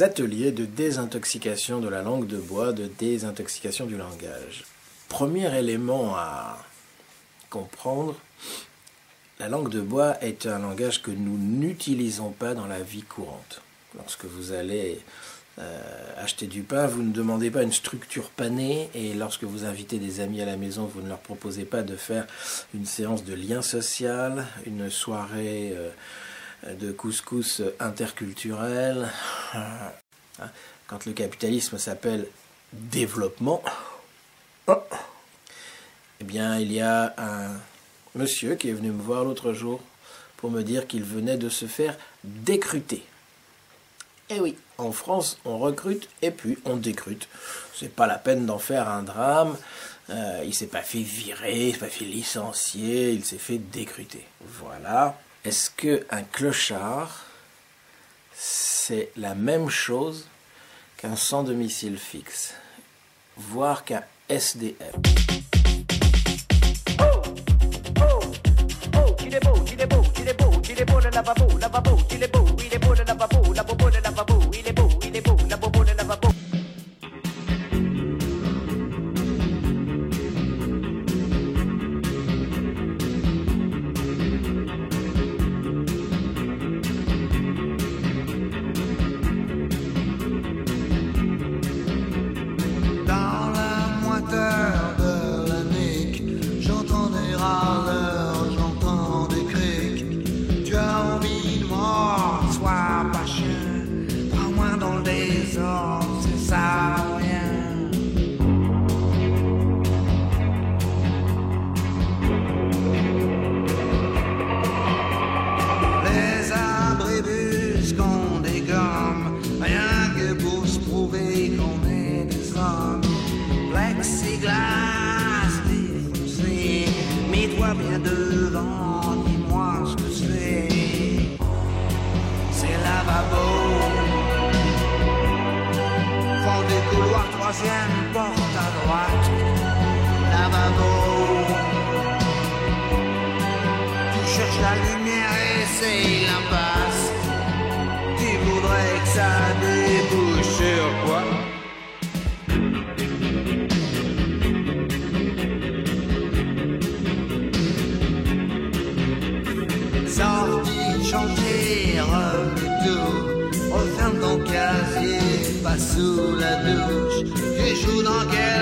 ateliers de désintoxication de la langue de bois, de désintoxication du langage. Premier élément à comprendre, la langue de bois est un langage que nous n'utilisons pas dans la vie courante. Lorsque vous allez euh, acheter du pain, vous ne demandez pas une structure panée et lorsque vous invitez des amis à la maison, vous ne leur proposez pas de faire une séance de lien social, une soirée euh, de couscous interculturel. Hein, quand le capitalisme s'appelle développement, eh bien il y a un monsieur qui est venu me voir l'autre jour pour me dire qu'il venait de se faire décruter. Eh oui, en France, on recrute et puis on décrute. C'est pas la peine d'en faire un drame. Euh, il s'est pas fait virer, il s'est pas fait licencier, il s'est fait décruter. Voilà. Est-ce que un clochard, c'est la même chose qu'un sans domicile fixe, voire qu'un SDF La lumière essaye l'impasse. Tu voudrais que ça débouche sur quoi? Sorti, chantier, tout. referme ton casier, pas sous la douche, tu joues dans quel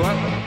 What?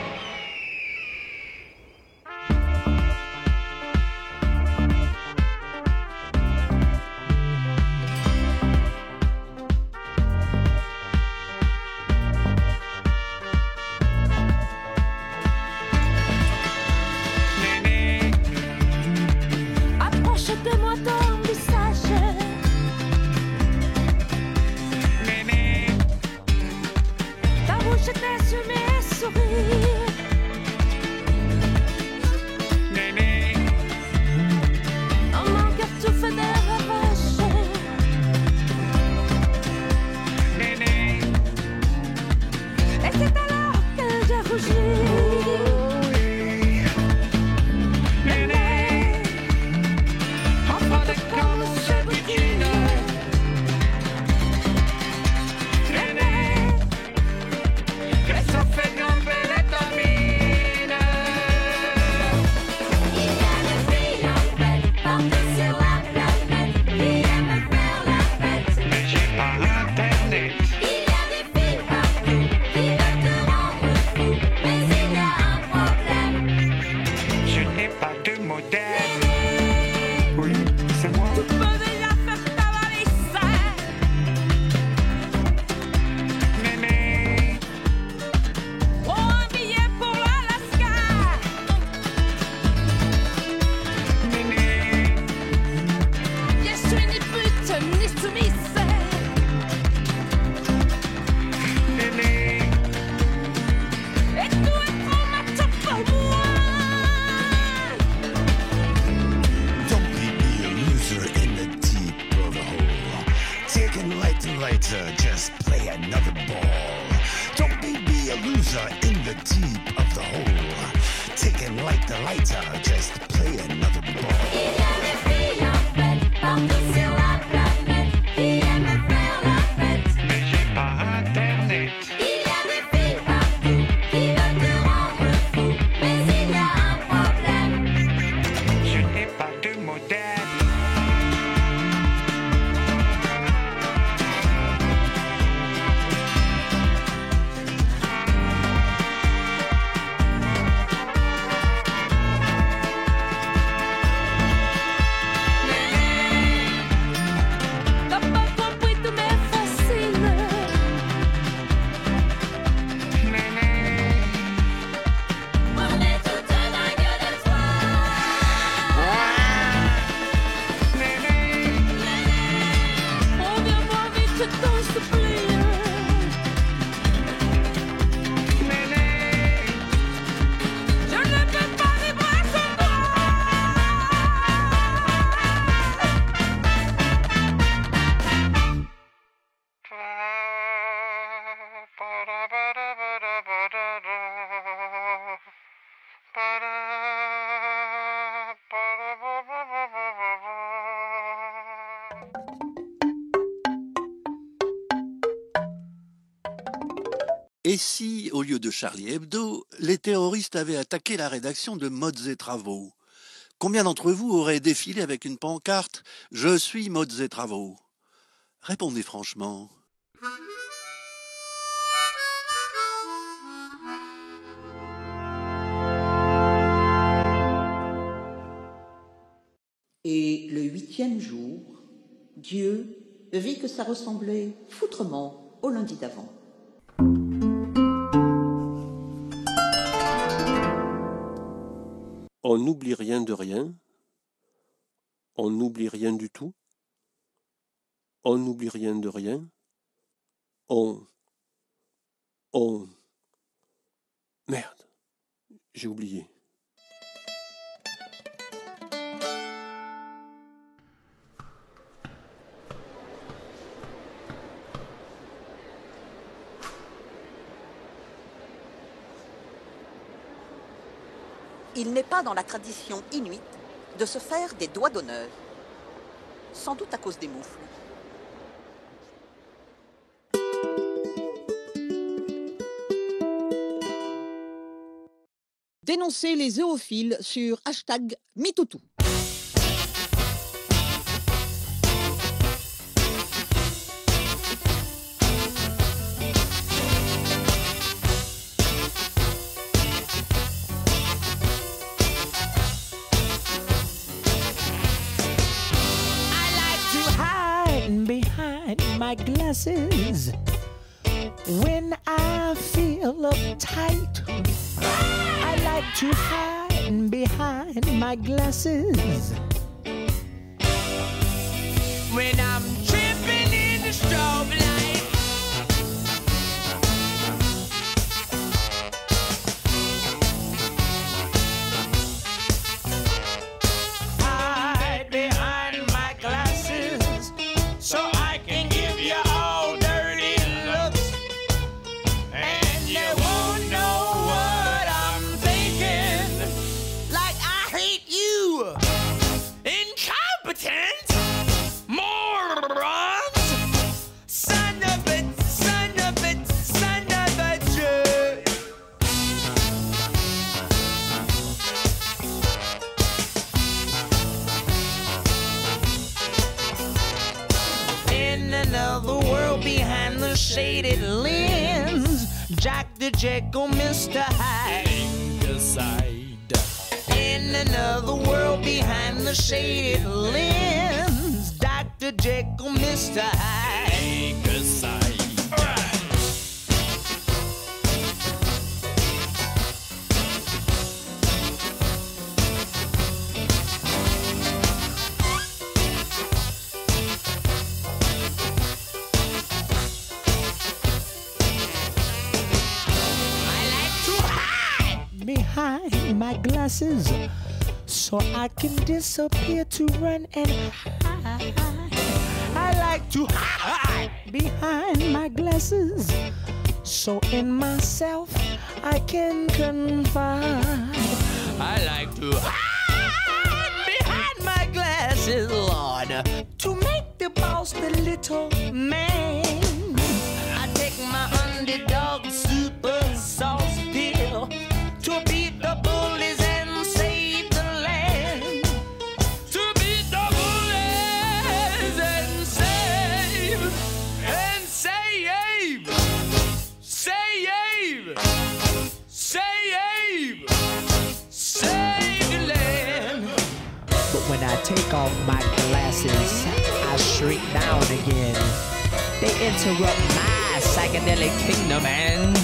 Et si, au lieu de Charlie Hebdo, les terroristes avaient attaqué la rédaction de Modes et Travaux? Combien d'entre vous auraient défilé avec une pancarte Je suis Modes et Travaux Répondez franchement. Et le huitième jour, Dieu vit que ça ressemblait foutrement au lundi d'avant. On n'oublie rien de rien. On n'oublie rien du tout. On n'oublie rien de rien. On. On. Merde. J'ai oublié. Il n'est pas dans la tradition inuite de se faire des doigts d'honneur. Sans doute à cause des moufles. Dénoncer les zoophiles sur hashtag. When I feel uptight. I like to hide behind my glasses places so I can disappear to run and hide. I like to hide behind my glasses so in myself I can confide. I like to hide behind my glasses, Lord, to make the boss the little man. I take my underdog. street again. They interrupt my psychedelic kingdom and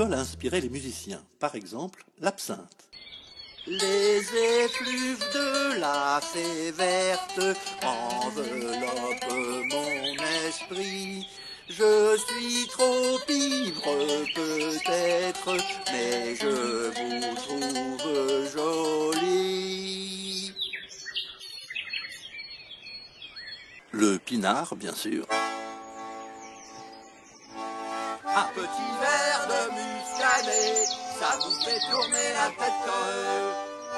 a inspiré les musiciens. Par exemple, l'absinthe. Les effluves de la fée verte enveloppent mon esprit. Je suis trop ivre peut-être, mais je vous trouve jolie. Le pinard, bien sûr. Un petit verre ça vous fait tourner la tête.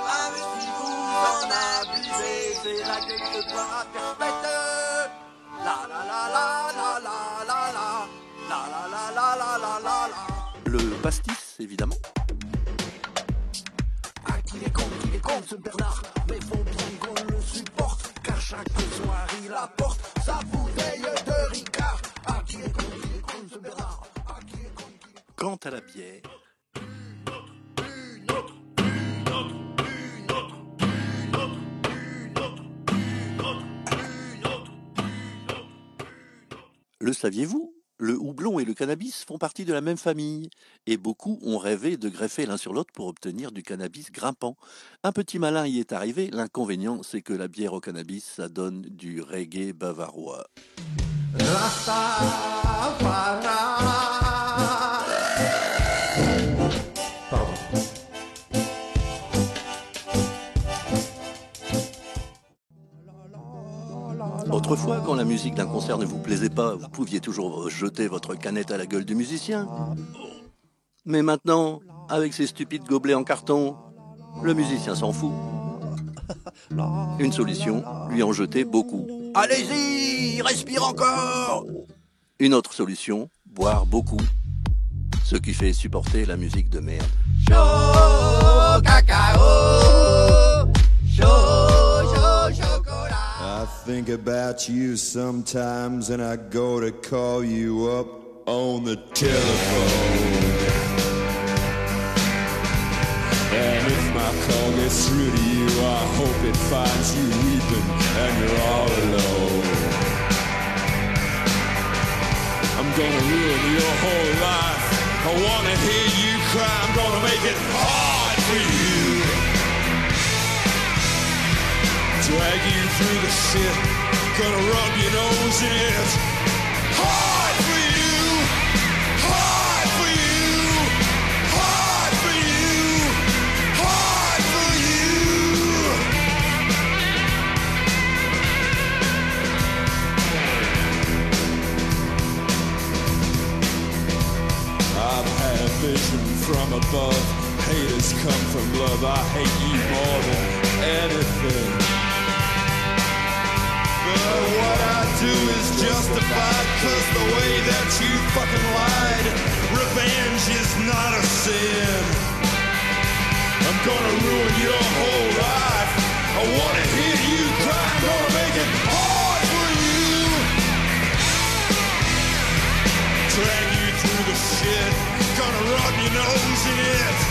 Ah, si vous en abusez, c'est la perpète. La la la la la la la la, la la la la la la la la. Le pastis, évidemment. Ah, qu'il est con, qu'il est con ce Bernard Mais faut bien qu'on le supporte Car chaque soir il apporte sa bouteille de Ricard Ah, qu'il est con, Quant à la bière, le saviez-vous? Le houblon et le cannabis font partie de la même famille, et beaucoup ont rêvé de greffer l'un sur l'autre pour obtenir du cannabis grimpant. Un petit malin y est arrivé, l'inconvénient c'est que la bière au cannabis, ça donne du reggae bavarois. Autrefois, quand la musique d'un concert ne vous plaisait pas, vous pouviez toujours jeter votre canette à la gueule du musicien. Mais maintenant, avec ces stupides gobelets en carton, le musicien s'en fout. Une solution, lui en jeter beaucoup. Allez-y, respire encore Une autre solution, boire beaucoup. Ce qui fait supporter la musique de merde. Chaud cacao think about you sometimes and I go to call you up on the telephone. And if my call gets through to you, I hope it finds you weeping and you're all alone. I'm gonna ruin your whole life. I wanna hear you cry. I'm gonna make it hard for you. Drag you through the shit. Gonna rub your nose in it. Hard for you. Hard for you. Hard for you. Hard for you. I've had a vision from above. Haters come from love. I hate you more than anything. What I do is justified cause the way that you fucking lied. Revenge is not a sin. I'm gonna ruin your whole life. I wanna hear you cry. I'm gonna make it hard for you. Drag you through the shit. Gonna rub your nose in it.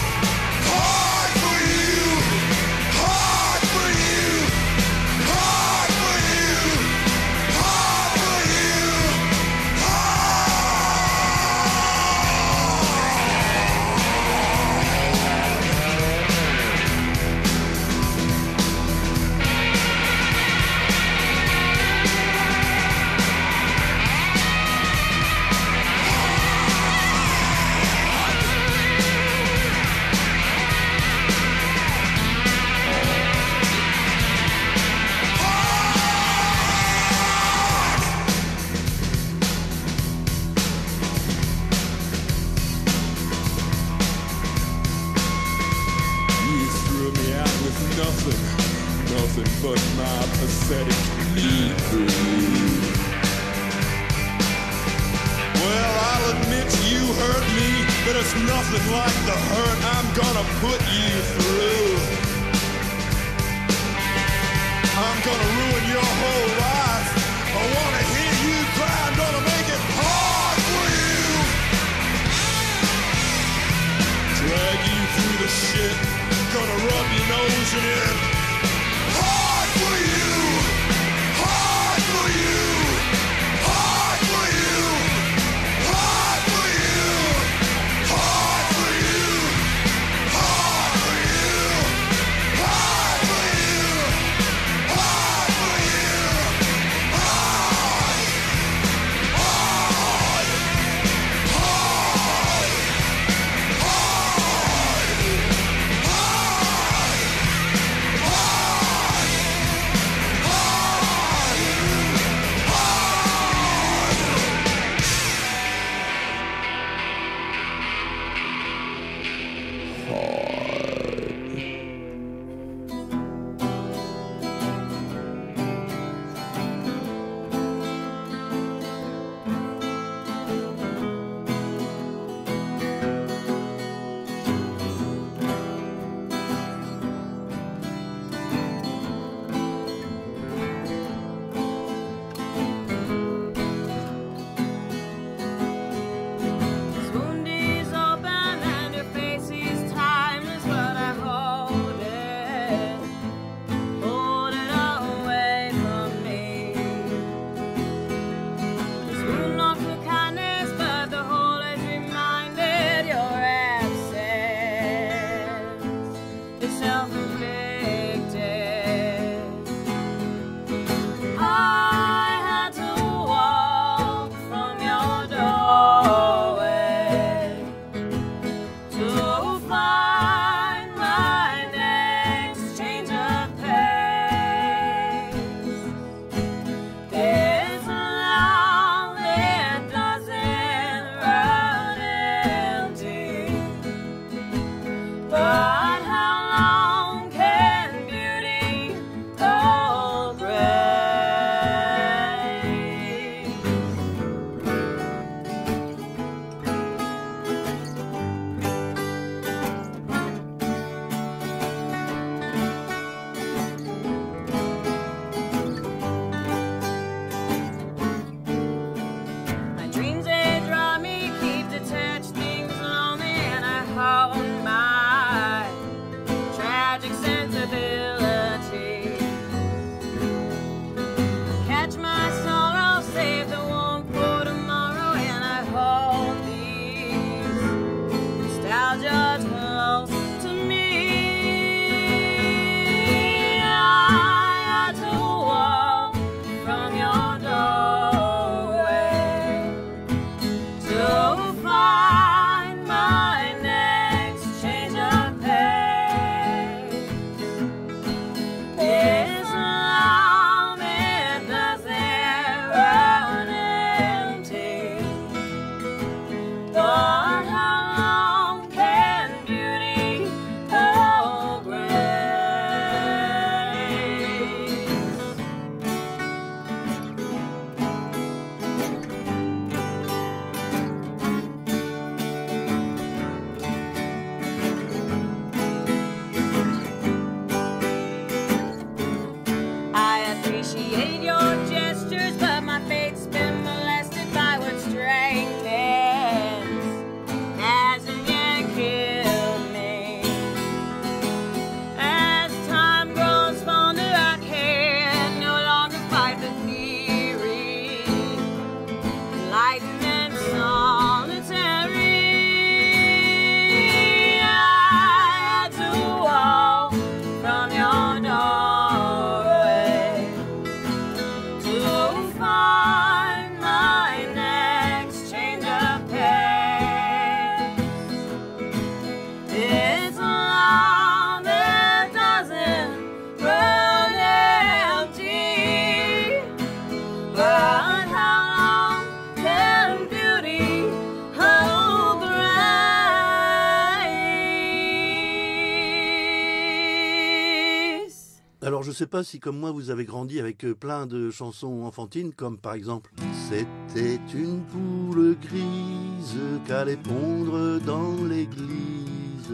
Pas si comme moi vous avez grandi avec euh, plein de chansons enfantines, comme par exemple C'était une poule grise qu'allait pondre dans l'église.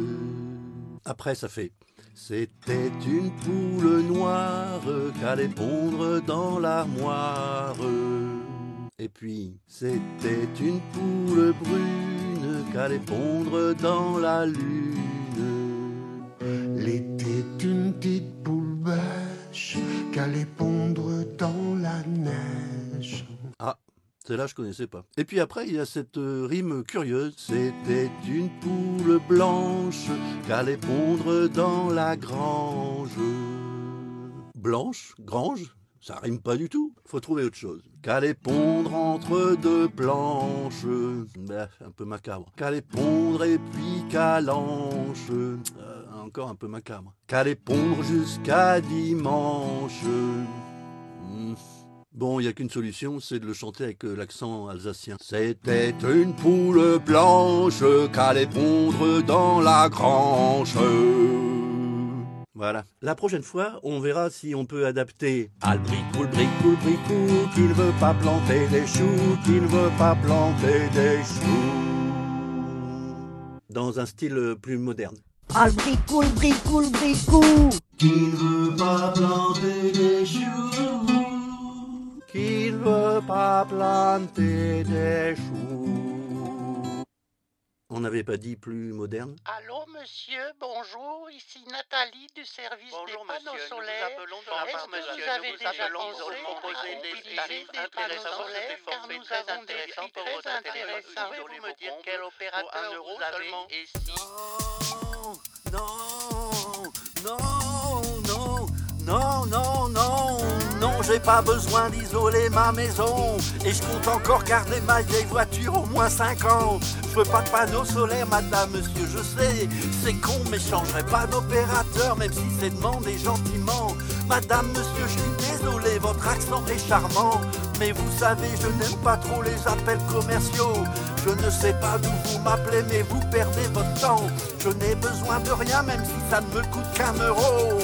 Après ça fait C'était une poule noire qu'allait pondre dans l'armoire. Et puis C'était une poule brune qu'allait pondre dans la lune. Celle-là, je connaissais pas. Et puis après, il y a cette euh, rime curieuse. C'était une poule blanche qu'allait pondre dans la grange. Blanche, grange, ça rime pas du tout. Faut trouver autre chose. Qu'allait pondre entre deux planches. Bah, un peu macabre. Qu'allait pondre et puis calanche. Euh, encore un peu macabre. Qu'allait pondre jusqu'à dimanche. Hmm. Bon, il n'y a qu'une solution, c'est de le chanter avec euh, l'accent alsacien. C'était une poule blanche qu'allait pondre dans la grange. Voilà. La prochaine fois, on verra si on peut adapter Albricou, le bricou, le bricou, qui ne veut pas planter des choux, qui ne veut pas planter des choux. Dans un style plus moderne. Ah, le bricou, le bricou, le bricou. Qui ne veut pas planter des choux Qui ne veut pas planter des choux On n'avait pas dit plus moderne Allô, monsieur, bonjour, ici Nathalie du service des panneaux solaires. Est-ce que vous avez déjà pensé à utiliser des panneaux solaires car nous avons des prix très intéressants. Pouvez-vous me dire quel opérateur vous avez et Non, non, non, non, non, non, non, j'ai pas besoin d'isoler ma maison. Et je compte encore garder ma vieille voiture au moins 5 ans. Je veux pas de panneaux solaires, madame, monsieur, je sais. C'est con, mais je changerai pas d'opérateur, même si c'est demandé gentiment. Madame, monsieur, je suis désolé, votre accent est charmant. Mais vous savez, je n'aime pas trop les appels commerciaux. Je ne sais pas d'où vous m'appelez, mais vous perdez votre temps. Je n'ai besoin de rien, même si ça ne me coûte qu'un euro.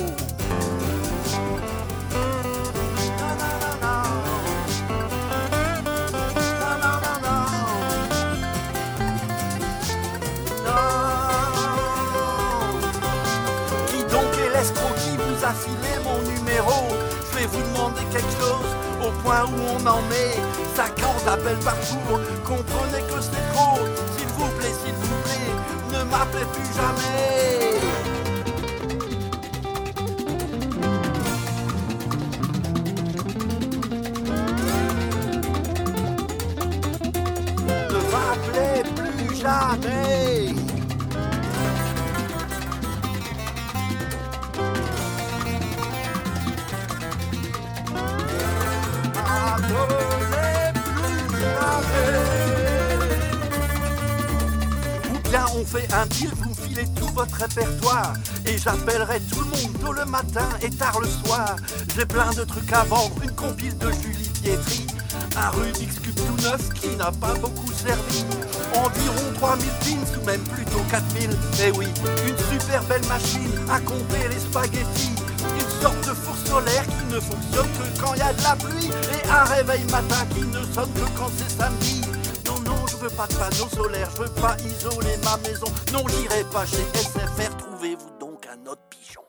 Point où on en est. 50 appels par jour, comprenez que c'est trop. S'il vous plaît, s'il vous plaît, ne m'appelez plus jamais. Ne m'appelez plus jamais. On fait un deal, vous filez tout votre répertoire. Et j'appellerai tout le monde tôt le matin et tard le soir. J'ai plein de trucs à vendre, une compile de Julie Pietri. Un Rubik's Cube tout neuf qui n'a pas beaucoup servi. Environ 3000 pins ou même plutôt 4000 Eh oui, une super belle machine à compter les spaghettis. Une sorte de four solaire qui ne fonctionne que quand il y a de la pluie. Et un réveil matin qui ne sonne que quand c'est samedi. Veux pas de panneau solaire, je veux pas isoler ma maison. Non, j'irai pas chez SFR, trouvez-vous donc un autre pigeon.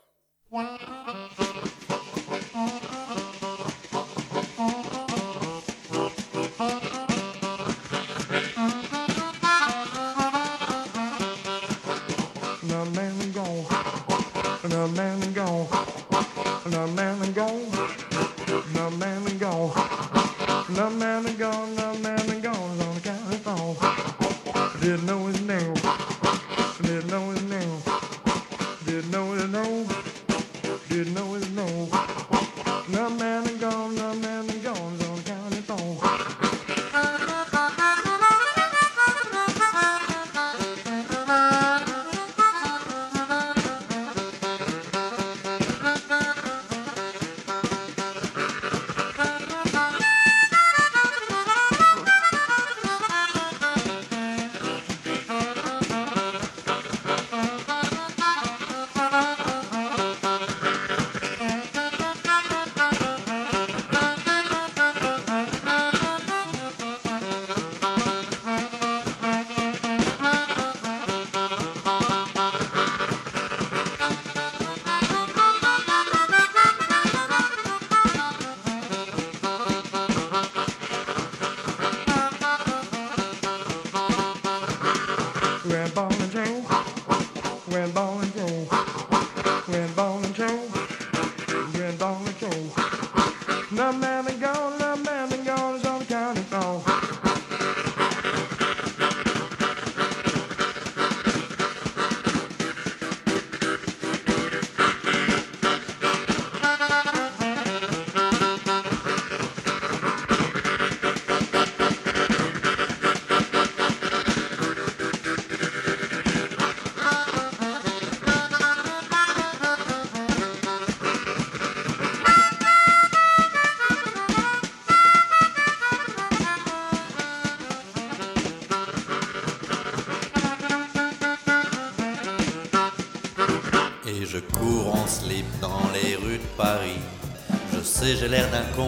didn't know his name. Didn't know his name. Didn't know his name. Didn't know.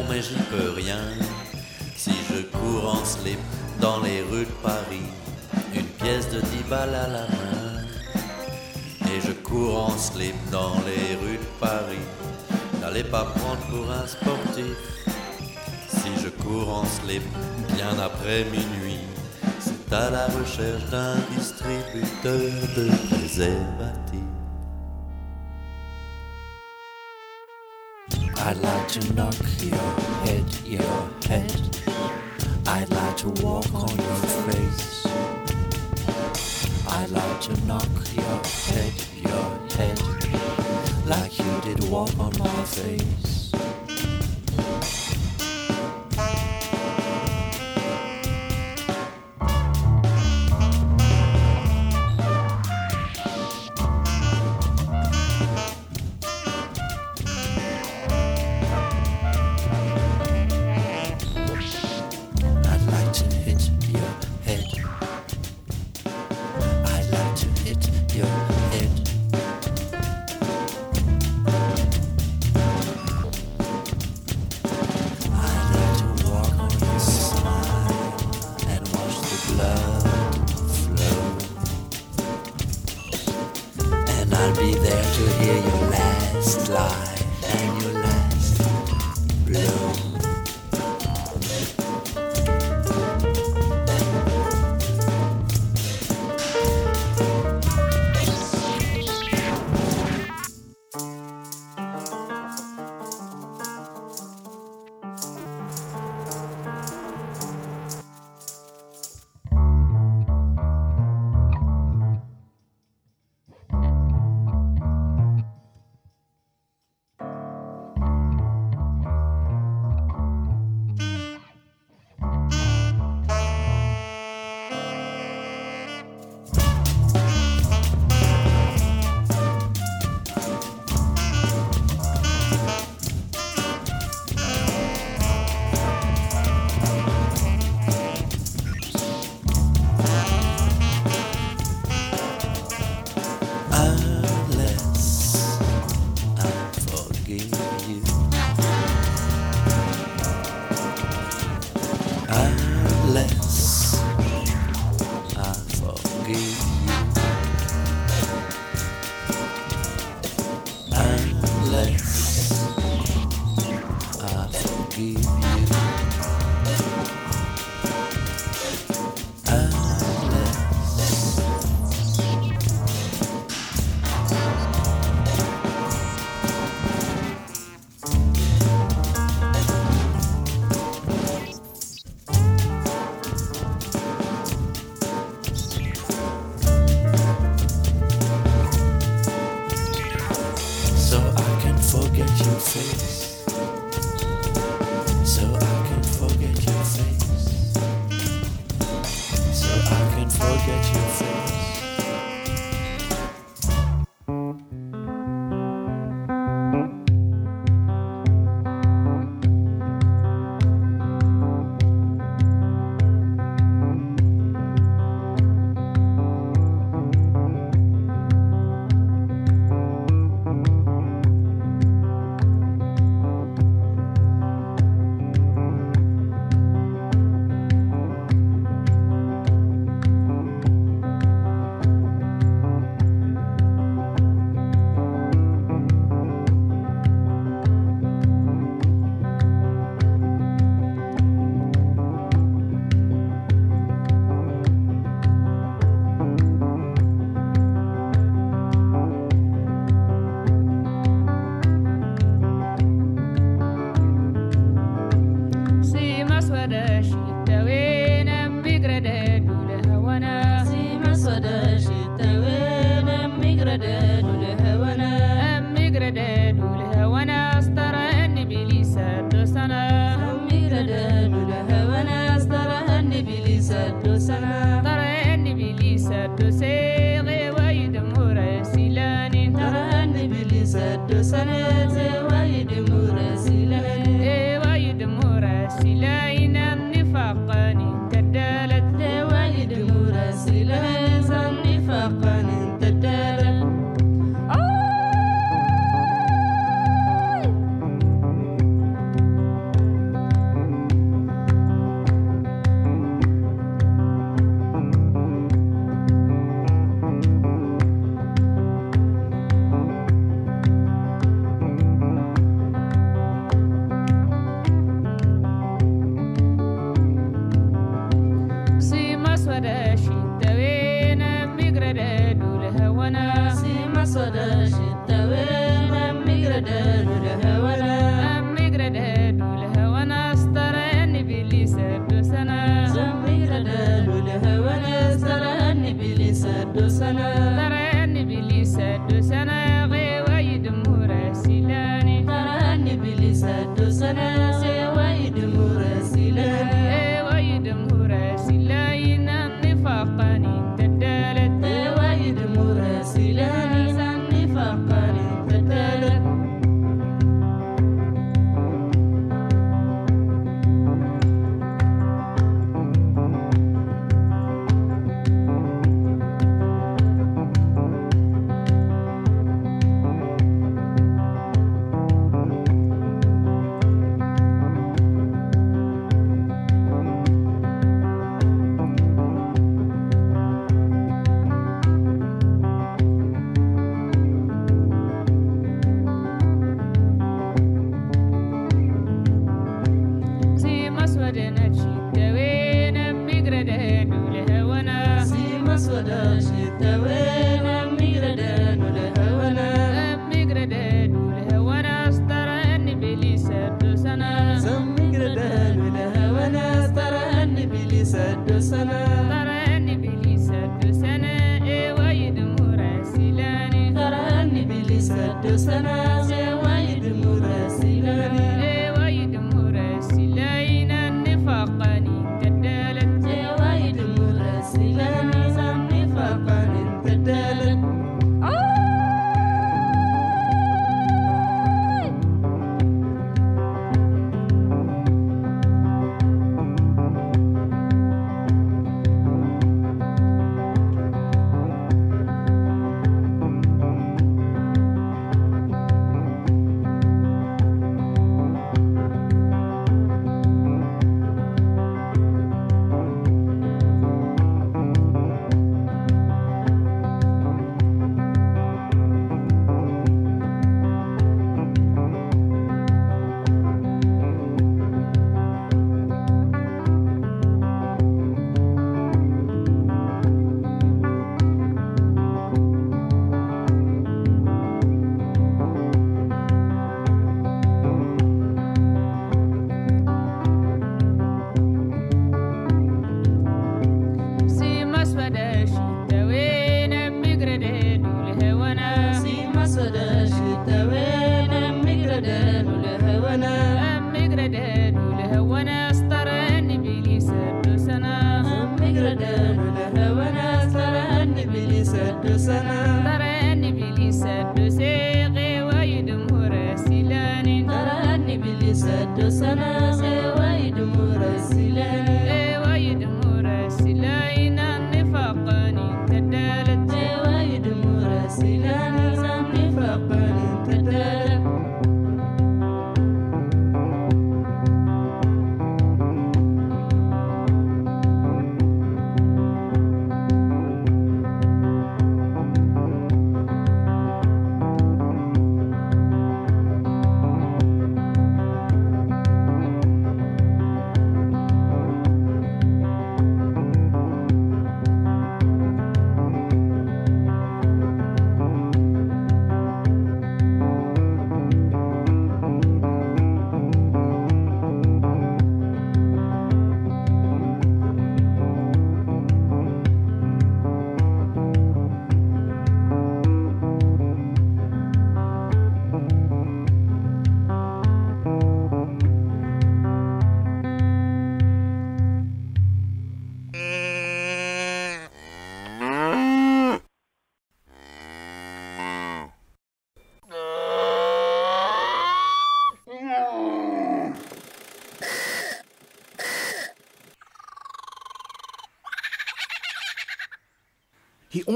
Mais j'y peux rien. Si je cours en slip dans les rues de Paris, une pièce de 10 balles à la main. Et je cours en slip dans les rues de Paris. N'allez pas prendre pour un sportif. Si je cours en slip bien après minuit, c'est à la recherche d'un distributeur de préservatifs. Like to knock your head, your head. I'd like to walk on your face. I'd like to knock your head, your head. Like you did walk on my face. do sana tara ni bilisa do se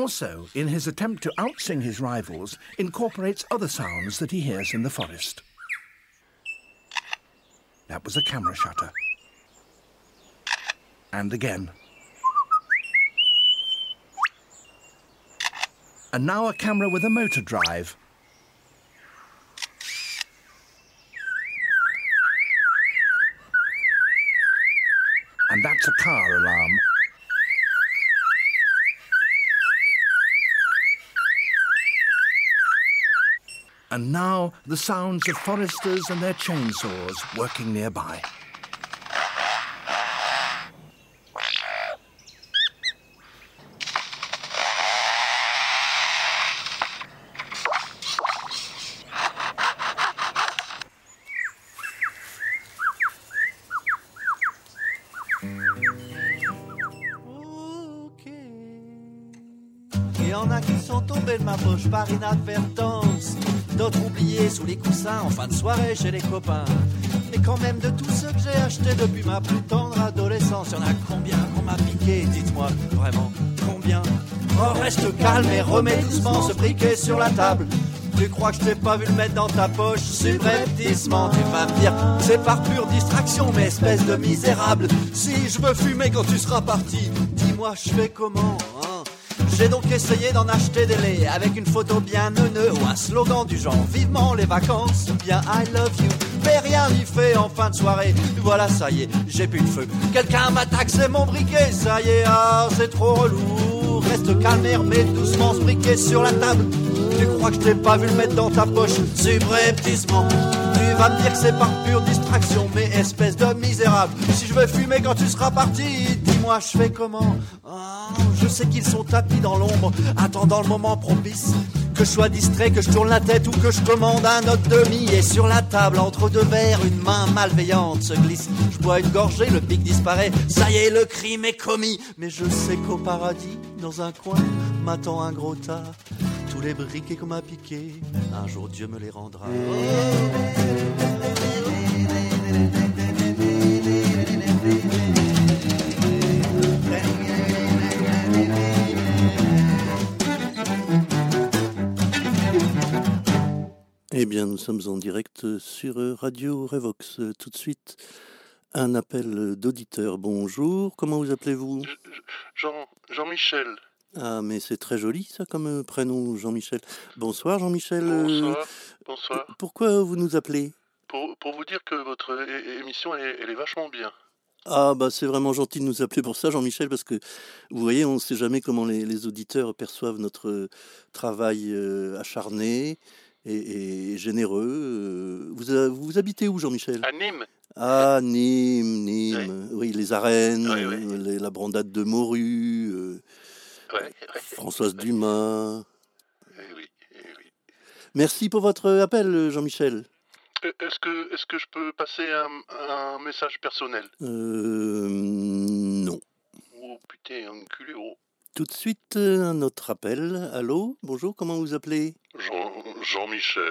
also, in his attempt to outsing his rivals, incorporates other sounds that he hears in the forest. That was a camera shutter. And again. And now a camera with a motor drive. And that's a car alarm. And now the sounds of foresters and their chainsaws working nearby. En a qui sont tombés de ma par inadvertance, d'autres oubliés sous les coussins en fin de soirée chez les copains. Et quand même de tous ceux que j'ai achetés depuis ma plus tendre adolescence, y en a combien qu'on m'a piqué, dites-moi vraiment combien Oh reste calme et remets doucement ce briquet sur la table. Tu crois que je t'ai pas vu le mettre dans ta poche Subrepticement, tu vas me dire C'est par pure distraction, mais espèce de misérable Si je veux fumer quand tu seras parti Dis-moi, je fais comment? J'ai donc essayé d'en acheter des laits avec une photo bien neuneux ou un slogan du genre vivement les vacances ou bien I love you. Mais rien n'y fait en fin de soirée. Voilà, ça y est, j'ai plus de feu. Quelqu'un m'a taxé mon briquet, ça y est, ah, c'est trop relou. Reste calme et remets doucement ce briquet sur la table. Tu crois que je t'ai pas vu le mettre dans ta poche Subrepticement. Tu vas me dire que c'est par pure distraction, mais espèce de misérable. Si je veux fumer quand tu seras parti, dis-moi, je fais comment? Ah, Je sais qu'ils sont dans l'ombre, attendant le moment propice. Que je sois distrait, que je tourne la tête ou que je commande un autre demi. Et sur la table, entre deux verres, une main malveillante se glisse. Je bois une gorgée, le pic disparaît. Ça y est, le crime est commis. Mais je sais qu'au paradis, dans un coin, m'attend un gros tas. Tous les briquets qu'on m'a piqués, un jour Dieu me les rendra. Eh bien, nous sommes en direct sur Radio Revox. Tout de suite, un appel d'auditeur. Bonjour, comment vous appelez-vous? Jean, Jean-Michel. Ah, mais c'est très joli ça comme prénom, Jean-Michel. Bonsoir, Jean-Michel. Euh, Bonsoir. Bonsoir. Pourquoi vous nous appelez? Pour, pour vous dire que votre émission, elle est, elle est vachement bien. Ah, bah c'est vraiment gentil de nous appeler pour ça, Jean-Michel, parce que vous voyez, on ne sait jamais comment les, les auditeurs perçoivent notre travail euh, acharné et, et généreux. Euh, Vous, a- vous habitez où, Jean-Michel? À Nîmes Ah, Nîmes, Nîmes. Oui, les arènes, euh, les- la brandade de morue, euh, Françoise Dumas. Merci pour votre appel, Jean-Michel. Euh, Est-ce que, est-ce que je peux passer un, un message personnel? Euh, non. Oh putain, enculé, oh. Tout de suite, euh, un autre appel. Allô Bonjour, comment vous appelez? Jean, Jean-Michel.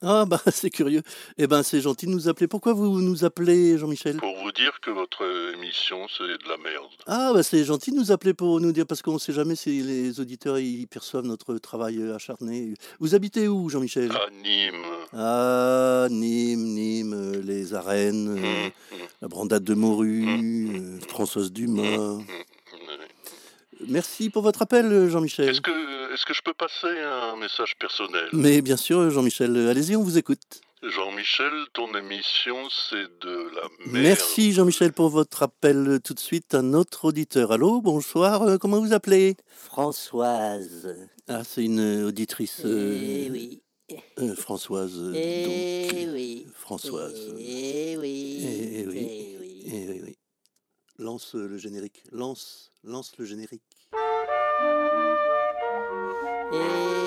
Ah, bah, c'est curieux. Eh ben, c'est gentil de nous appeler. Pourquoi vous nous appelez, Jean-Michel? Pour vous dire que votre émission, c'est de la merde. Ah, bah, c'est gentil de nous appeler pour nous dire, parce qu'on ne sait jamais si les auditeurs ils perçoivent notre travail euh, acharné. Vous habitez où, Jean-Michel? À Nîmes. Ah, Nîmes, Nîmes, les arènes, Mmh, euh, la brandade de morue, euh, Françoise Dumas. Merci pour votre appel, euh, Jean-Michel. Est-ce que, est-ce que je peux passer un message personnel? Mais bien sûr, Jean-Michel, euh, allez-y, on vous écoute. Jean-Michel, ton émission, c'est de la merde. Merci, Jean-Michel, pour votre appel. Tout de suite, un autre auditeur. Allô, bonsoir, euh, comment vous appelez? Françoise. Ah, c'est une euh, auditrice. euh, Eh oui. euh, Françoise. euh, Eh donc, euh, oui. Françoise. Eh oui. Eh oui. Eh oui, oui. Lance euh, le générique. Lance, lance le générique. Eh